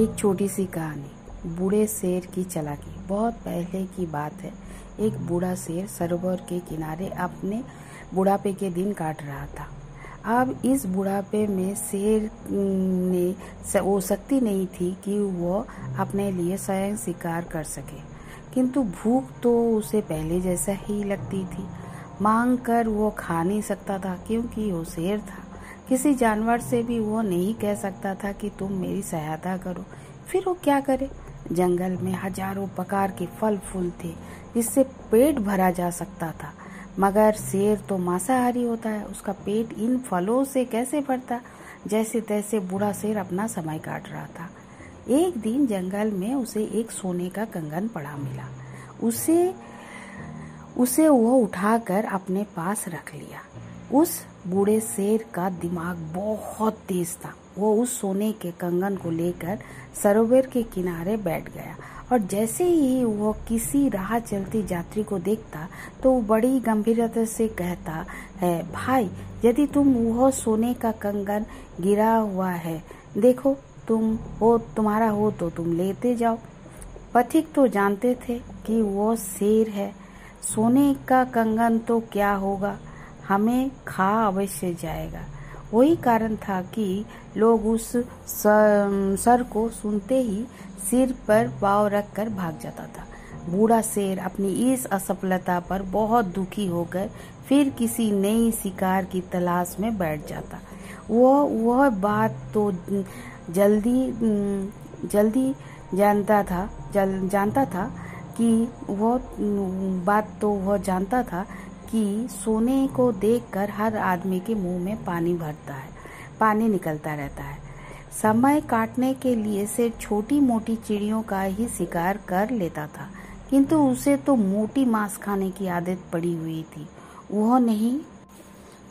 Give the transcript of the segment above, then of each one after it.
एक छोटी सी कहानी। बूढ़े शेर की चलाकी। बहुत पहले की बात है। एक बूढ़ा शेर सरोवर के किनारे अपने बुढ़ापे के दिन काट रहा था। अब इस बुढ़ापे में शेर ने वो शक्ति नहीं थी कि वो अपने लिए स्वयं शिकार कर सके। किंतु भूख तो उसे पहले जैसा ही लगती थी। मांग कर वो खा नहीं सकता था, क्योंकि वो शेर था। किसी जानवर से भी वो नहीं कह सकता था कि तुम मेरी सहायता करो। फिर वो क्या करे? जंगल में हज़ारों प्रकार के फल फूल थे, जिससे पेट भरा जा सकता था। मगर शेर तो मांसाहारी होता है, उसका पेट इन फलों से कैसे भरता? जैसे तैसे बूढ़ा शेर अपना समय काट रहा था। एक दिन जंगल में उसे एक सोने का कंगन पड़ा मिला। उसे उसे वो उठाकर अपने पास रख लिया। उस बूढ़े शेर का दिमाग बहुत तेज था। वो उस सोने के कंगन को लेकर सरोवर के किनारे बैठ गया और जैसे ही वो किसी राह चलती यात्री को देखता तो बड़ी गंभीरता से कहता है, भाई, यदि तुम वो सोने का कंगन गिरा हुआ है, देखो, तुम हो तुम्हारा हो तो तुम लेते जाओ। पथिक तो जानते थे कि वो शेर है। सोने का कंगन तो क्या होगा? हमें खा अवश्य जाएगा। वही कारण था कि लोग उस सर को सुनते ही सिर पर पाव रखकर भाग जाता था। बूढ़ा शेर अपनी इस असफलता पर बहुत दुखी होकर फिर किसी नई शिकार की तलाश में बैठ जाता। वह वह बात तो जल्दी जल्दी जानता था, जल, जानता था कि वह बात तो वह जानता था कि सोने को देखकर हर आदमी के मुँह में पानी भरता है, पानी निकलता रहता है। समय काटने के लिए सिर्फ़ छोटी मोटी चिड़ियों का ही शिकार कर लेता था, किंतु उसे तो मोटी मांस खाने की आदत पड़ी हुई थी। वह नहीं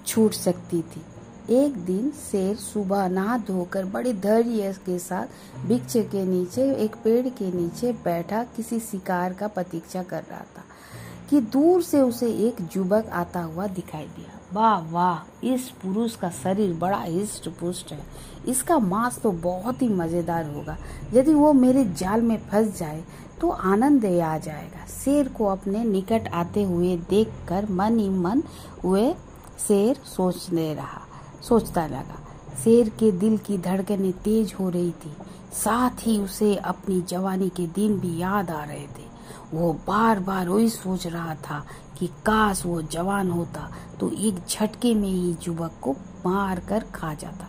छूट सकती थी। एक दिन शेर सुबह नहा धोकर बड़े धैर्य के साथ वृक्ष के नीचे, एक पेड़ के नीचे बैठा, किसी शिकार का प्रतीक्षा कर रहा था। कि दूर से उसे एक युवक आता हुआ दिखाई दिया। वाह वाह, इस पुरुष का शरीर बड़ा हिष्ट पुष्ट है। इसका मांस तो बहुत ही मज़ेदार होगा। यदि वो मेरे जाल में फंस जाए तो आनंद आ जाएगा। शेर को अपने निकट आते हुए देखकर मन ही मन हुए शेर सोचने रहा, सोचता लगा। शेर के दिल की धड़कनें तेज हो रही थी। साथ ही उसे अपनी जवानी के दिन भी याद आ रहे थे। वो बार बार वही सोच रहा था कि काश वो जवान होता तो एक झटके में ही युवक को मार कर खा जाता।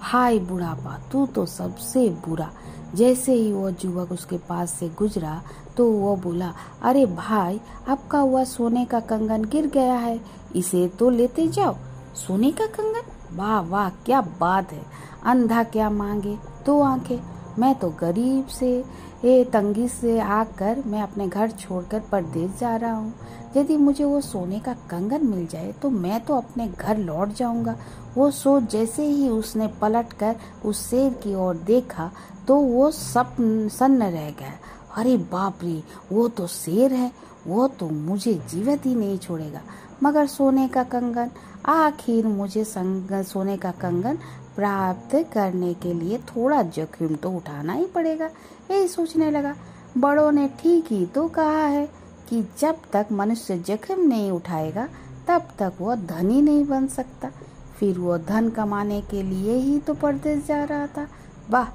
हाय बुढ़ापा, तू तो सबसे बुरा। जैसे ही वो युवक उसके पास से गुजरा तो वो बोला, अरे भाई, आपका हुआ सोने का कंगन गिर गया है, इसे तो लेते जाओ। सोने का कंगन? वाह वाह, क्या बात है। अंधा क्या मांगे? तो आँखें। मैं तो गरीब से, ये तंगी से आकर मैं अपने घर छोड़कर परदेश जा रहा हूँ। यदि मुझे वो सोने का कंगन मिल जाए तो मैं तो अपने घर लौट जाऊँगा। वो सोच जैसे ही उसने पलट कर उस शेर की ओर देखा तो वो सब सन्न रह गया। अरे बाप रे, वो तो शेर है, वो तो मुझे जीवित ही नहीं छोड़ेगा। मगर सोने का कंगन, आखिर मुझे सोने का कंगन प्राप्त करने के लिए थोड़ा जोखिम तो उठाना ही पड़ेगा, यही सोचने लगा। बड़ों ने ठीक ही तो कहा है कि जब तक मनुष्य जोखिम नहीं उठाएगा, तब तक वह धनी नहीं बन सकता। फिर वो धन कमाने के लिए ही तो परदेश जा रहा था। वाह,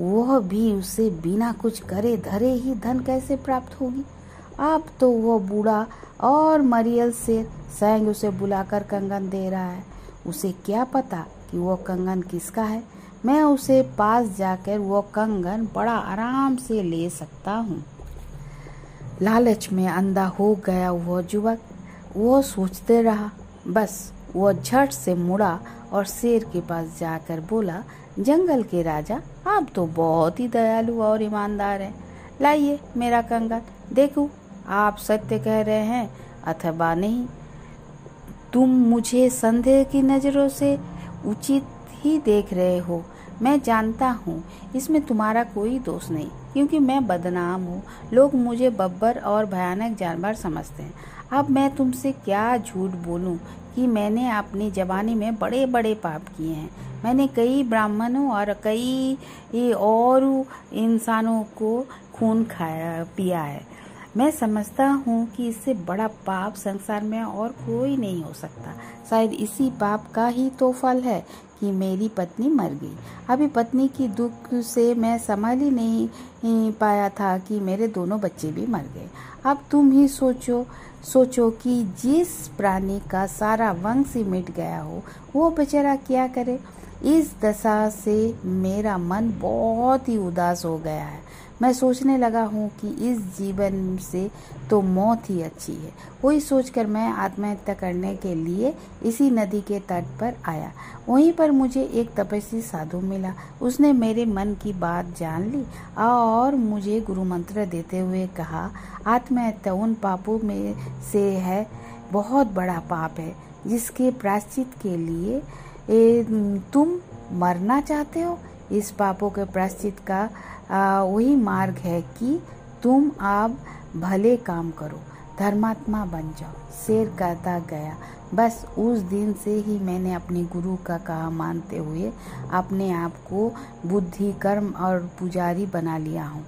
वह भी उसे बिना कुछ करे धरे ही धन कैसे प्राप्त होगी? अब तो वह बूढ़ा और मरियल से स्वयं उसे बुलाकर कंगन दे रहा है। उसे क्या पता कि वो कंगन किसका है? मैं उसे पास जाकर वो कंगन बड़ा आराम से ले सकता हूँ। लालच में अंधा हो गया वो युवक वो सोचते रहा। बस वो झट से मुड़ा और शेर के पास जाकर बोला, जंगल के राजा, आप तो बहुत ही दयालु और ईमानदार हैं। लाइए मेरा कंगन, देखो, आप सत्य कह रहे हैं अथवा नहीं। तुम मुझे संदेह की नज़रों से उचित ही देख रहे हो। मैं जानता हूँ, इसमें तुम्हारा कोई दोष नहीं, क्योंकि मैं बदनाम हूँ। लोग मुझे बब्बर और भयानक जानवर समझते हैं। अब मैं तुमसे क्या झूठ बोलूँ कि मैंने अपनी जवानी में बड़े बड़े पाप किए हैं? मैंने कई ब्राह्मणों और कई और इंसानों को खून खाया, पिया है। मैं समझता हूँ कि इससे बड़ा पाप संसार में और कोई नहीं हो सकता। शायद इसी पाप का ही तो फल है कि मेरी पत्नी मर गई। अभी पत्नी की दुख से मैं संभाल ही नहीं पाया था कि मेरे दोनों बच्चे भी मर गए। अब तुम ही सोचो सोचो कि जिस प्राणी का सारा वंश ही मिट गया हो, वो बेचारा क्या करे? इस दशा से मेरा मन बहुत ही उदास हो गया है। मैं सोचने लगा हूँ कि इस जीवन से तो मौत ही अच्छी है। वही सोचकर मैं आत्महत्या करने के लिए इसी नदी के तट पर आया। वहीं पर मुझे एक तपस्वी साधु मिला। उसने मेरे मन की बात जान ली और मुझे गुरु मंत्र देते हुए कहा आत्महत्या उन पापों में से है बहुत बड़ा पाप है जिसके प्राश्चित के लिए ए, तुम मरना चाहते हो? इस पापों के प्राश्चित का वही मार्ग है कि तुम आप भले काम करो, धर्मात्मा बन जाओ, शेर कहता गया। बस उस दिन से ही मैंने अपने गुरु का कहा मानते हुए अपने आप को बुद्धि, कर्म और पुजारी बना लिया हूँ।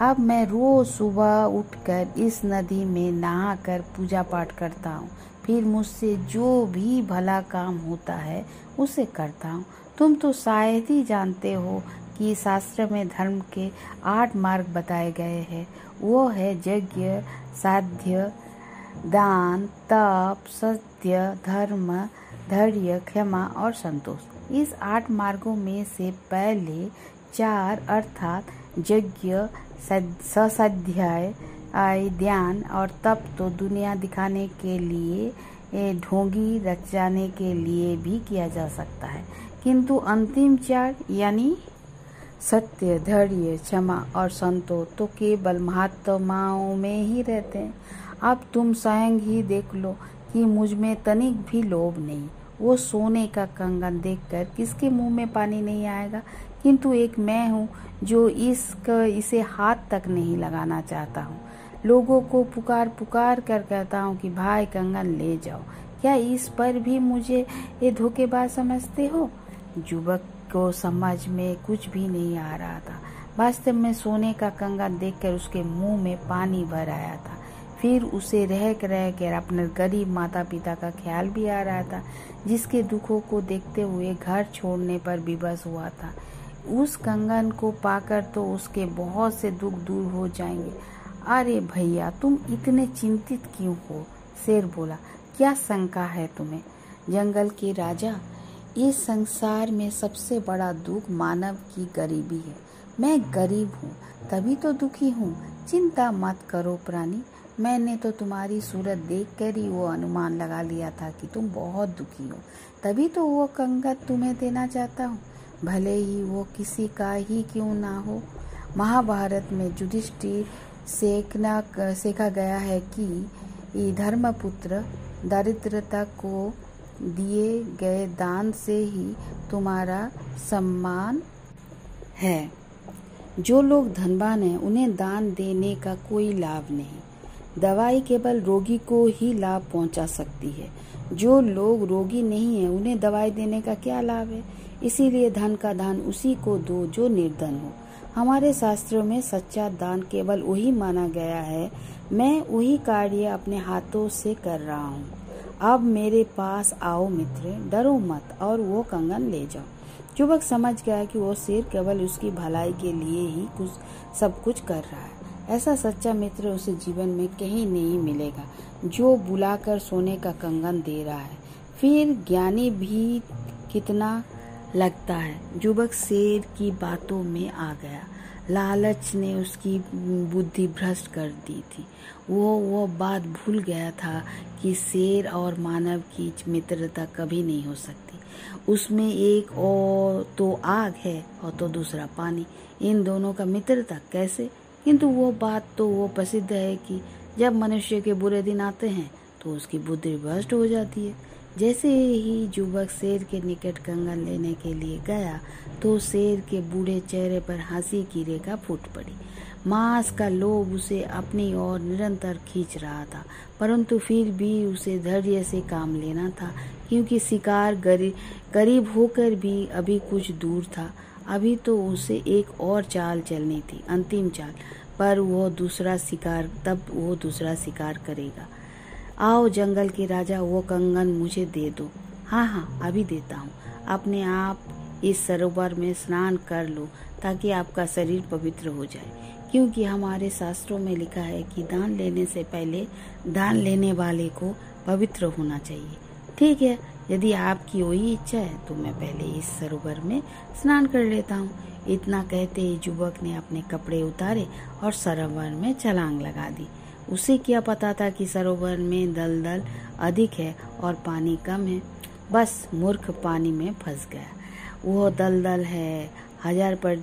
अब मैं रोज सुबह उठकर इस नदी में नहाकर पूजा पाठ करता हूँ। फिर मुझसे जो भी भला काम होता है, उसे करता हूँ। तुम तो शायद ही जानते हो कि शास्त्र में धर्म के आठ मार्ग बताए गए हैं। वो है यज्ञ, साध्य, दान, तप, सत्य, धर्म, धैर्य, क्षमा और संतोष। इस आठ मार्गों में से पहले चार अर्थात यज्ञ ससाध्याय ध्यान और तप तो दुनिया दिखाने के लिए ढोंगी रचाने के लिए भी किया जा सकता है। किंतु अंतिम चार, यानी सत्य, धैर्य, क्षमा और संतोष तो केवल महात्माओं में ही रहते हैं। अब तुम स्वयं ही देख लो कि मुझमें तनिक भी लोभ नहीं। वो सोने का कंगन देखकर किसके मुँह में पानी नहीं आएगा? किंतु एक मैं हूँ जो इसका इसे हाथ तक नहीं लगाना चाहता हूँ। लोगों को पुकार पुकार कर कहता हूँ कि, भाई कंगन, ले जाओ। क्या इस पर भी मुझे ये धोखेबाज समझते हो? युवक को समझ में कुछ भी नहीं आ रहा था। वास्तव में सोने का कंगन देखकर उसके मुँह में पानी भर आया था। फिर उसे रह रह कर अपने गरीब माता पिता का ख्याल भी आ रहा था, जिसके दुखों को देखते हुए घर छोड़ने पर विवश हुआ था। उस कंगन को पाकर तो उसके बहुत से दुख दूर हो जाएँगे। अरे भैया, तुम इतने चिंतित क्यों हो? शेर बोला, क्या शंका है तुम्हें? जंगल के राजा इस संसार में सबसे बड़ा दुख मानव की गरीबी है। मैं गरीब हूँ, तभी तो दुखी हूँ। चिंता मत करो प्राणी। मैंने तो तुम्हारी सूरत देख कर ही वो अनुमान लगा लिया था कि तुम बहुत दुखी हो। तभी तो वो कंगत तुम्हें देना चाहता हूँ। भले ही वो किसी का ही क्यों ना हो। महाभारत में युधिष्ठिर सेकना सेखा गया है कि धर्मपुत्र दरिद्रता को दिए गए दान से ही तुम्हारा सम्मान है। जो लोग धनवान हैं, उन्हें दान देने का कोई लाभ नहीं। दवाई केवल रोगी को ही लाभ पहुँचा सकती है। जो लोग रोगी नहीं है, उन्हें दवाई देने का क्या लाभ है? इसीलिए धन का दान उसी को दो जो निर्धन हो। हमारे शास्त्रों में सच्चा दान केवल वही माना गया है। मैं वही कार्य अपने हाथों से कर रहा हूँ। अब मेरे पास आओ मित्र, डरो मत और वो कंगन ले जाओ। युवक समझ गया कि वो शेर केवल उसकी भलाई के लिए ही कुछ, सब कुछ कर रहा है। ऐसा सच्चा मित्र उसे जीवन में कहीं नहीं मिलेगा, जो बुलाकर सोने का कंगन दे रहा है। फिर ज्ञानी भी कितना लगता है। युवक शेर की बातों में आ गया। लालच ने उसकी बुद्धि भ्रष्ट कर दी थी। वो वो बात भूल गया था कि शेर और मानव की मित्रता कभी नहीं हो सकती। उसमें एक और तो आग है और तो दूसरा पानी। इन दोनों का मित्रता कैसे? किंतु वो बात तो वो प्रसिद्ध है कि जब मनुष्य के बुरे दिन आते हैं तो उसकी बुद्धि भ्रष्ट हो जाती है। जैसे ही युवक शेर के निकट कंगन लेने के लिए गया तो शेर के बूढ़े चेहरे पर हँसी की रेखा फूट पड़ी। मांस का लोभ उसे अपनी ओर निरंतर खींच रहा था, परंतु फिर भी उसे धैर्य से काम लेना था, क्योंकि शिकार करीब होकर भी अभी कुछ दूर था। अभी तो उसे एक और चाल चलनी थी, अंतिम चाल, पर वो दूसरा शिकार, तब वो दूसरा शिकार करेगा। आओ जंगल के राजा, वो कंगन मुझे दे दो। हाँ हाँ अभी देता हूँ। अपने आप इस सरोवर में स्नान कर लो, ताकि आपका शरीर पवित्र हो जाए। क्योंकि हमारे शास्त्रों में लिखा है कि दान लेने से पहले दान लेने वाले को पवित्र होना चाहिए। ठीक है, यदि आपकी वही इच्छा है तो मैं पहले इस सरोवर में स्नान कर लेता हूँ। इतना कहते ही युवक ने अपने कपड़े उतारे और सरोवर में छलांग लगा दी। उसे क्या पता था कि सरोवर में दलदल अधिक है और पानी कम है। बस मूर्ख पानी में फंस गया। वो दलदल है। हज़ार पर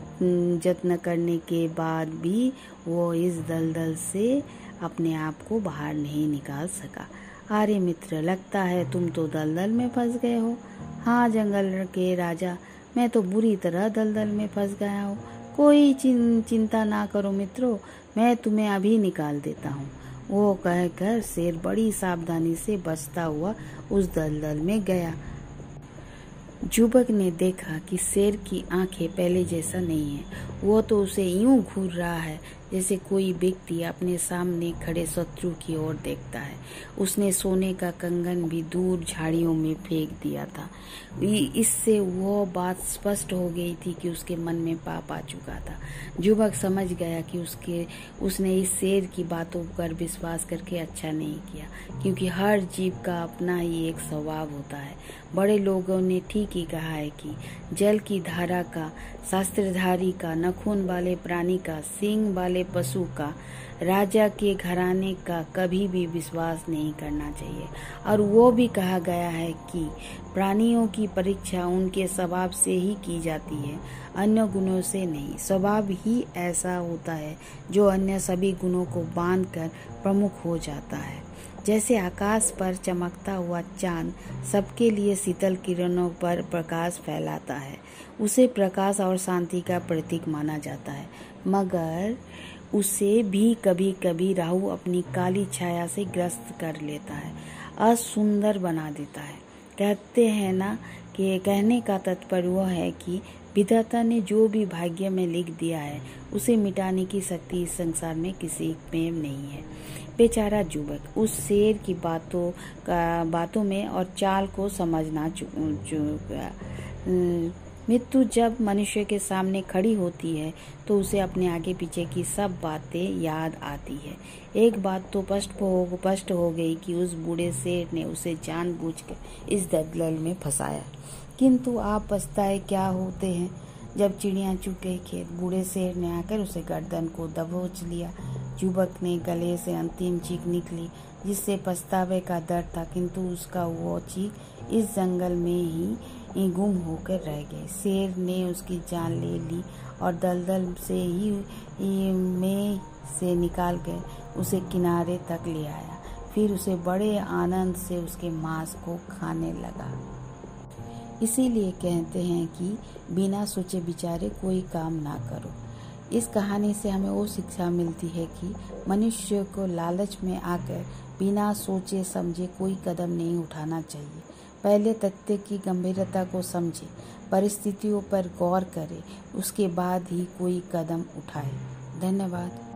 जत्न करने के बाद भी वो इस दलदल से अपने आप को बाहर नहीं निकाल सका। अरे मित्र, लगता है तुम तो दलदल में फंस गए हो। हाँ जंगल के राजा, मैं तो बुरी तरह दलदल में फंस गया हूँ। कोई चिंता ना करो मित्रों, मैं तुम्हें अभी निकाल देता हूँ। वो कहकर शेर बड़ी सावधानी से बचता हुआ उस दलदल में गया। जुबक ने देखा कि शेर की आँखें पहले जैसा नहीं है। वो तो उसे यूँ घूर रहा है जैसे कोई व्यक्ति अपने सामने खड़े शत्रु की ओर देखता है। उसने सोने का कंगन भी दूर झाड़ियों में फेंक दिया था। इससे वो बात स्पष्ट हो गई थी कि उसके मन में पाप आ चुका था। युवक समझ गया कि उसके, उसने इस शेर की बातों पर विश्वास करके अच्छा नहीं किया, क्योंकि हर जीव का अपना ही एक स्वभाव होता है। बड़े लोगों ने ठीक ही कहा है कि जल की धारा का, शास्त्रधारी का, नखून वाले प्राणी का, सिंह वाले पशु का राजा के घराने का कभी भी विश्वास नहीं करना चाहिए। और वो भी कहा गया है कि प्राणियों की परीक्षा उनके स्वभाव से ही की जाती है, अन्य गुणों से नहीं। स्वभाव ही ऐसा होता है जो अन्य सभी गुणों को बांधकर प्रमुख हो जाता है। जैसे आकाश पर चमकता हुआ चाँद सबके लिए शीतल किरणों पर प्रकाश फैलाता है, उसे प्रकाश और शांति का प्रतीक माना जाता है। मगर उसे भी कभी कभी राहु अपनी काली छाया से ग्रस्त कर लेता है, असुंदर बना देता है। कहते हैं ना कि कहने का तात्पर्य वह है कि विधाता ने जो भी भाग्य में लिख दिया है, उसे मिटाने की शक्ति इस संसार में किसी में नहीं है। बेचारा युवक उस शेर की बातों का, बातों में और चाल को समझना चुका मृत्यु जब मनुष्य के सामने खड़ी होती है तो उसे अपने आगे पीछे की सब बातें याद आती है। एक बात तो स्पष्ट हो स्पष्ट हो गई कि उस बूढ़े शेर ने उसे जानबूझकर इस दलदल में फंसाया। किंतु आप पछताए क्या होते हैं? जब चिड़िया चुके खेत, बूढ़े शेर ने आकर उसे गर्दन को दबोच लिया। युवक ने गले से अंतिम चीख निकली, जिससे पछतावे का डर था। किंतु उसका वो चीख इस जंगल में ही गुम होकर रह गए। शेर ने उसकी जान ले ली और दलदल से ही में से निकाल कर उसे किनारे तक ले आया। फिर उसे बड़े आनंद से उसके मांस को खाने लगा। इसीलिए कहते हैं कि बिना सोचे विचारे कोई काम ना करो। इस कहानी से हमें वो शिक्षा मिलती है कि मनुष्य को लालच में आकर बिना सोचे समझे कोई कदम नहीं उठाना चाहिए। पहले तथ्य की गंभीरता को समझे, परिस्थितियों पर गौर करें, उसके बाद ही कोई कदम उठाए। धन्यवाद।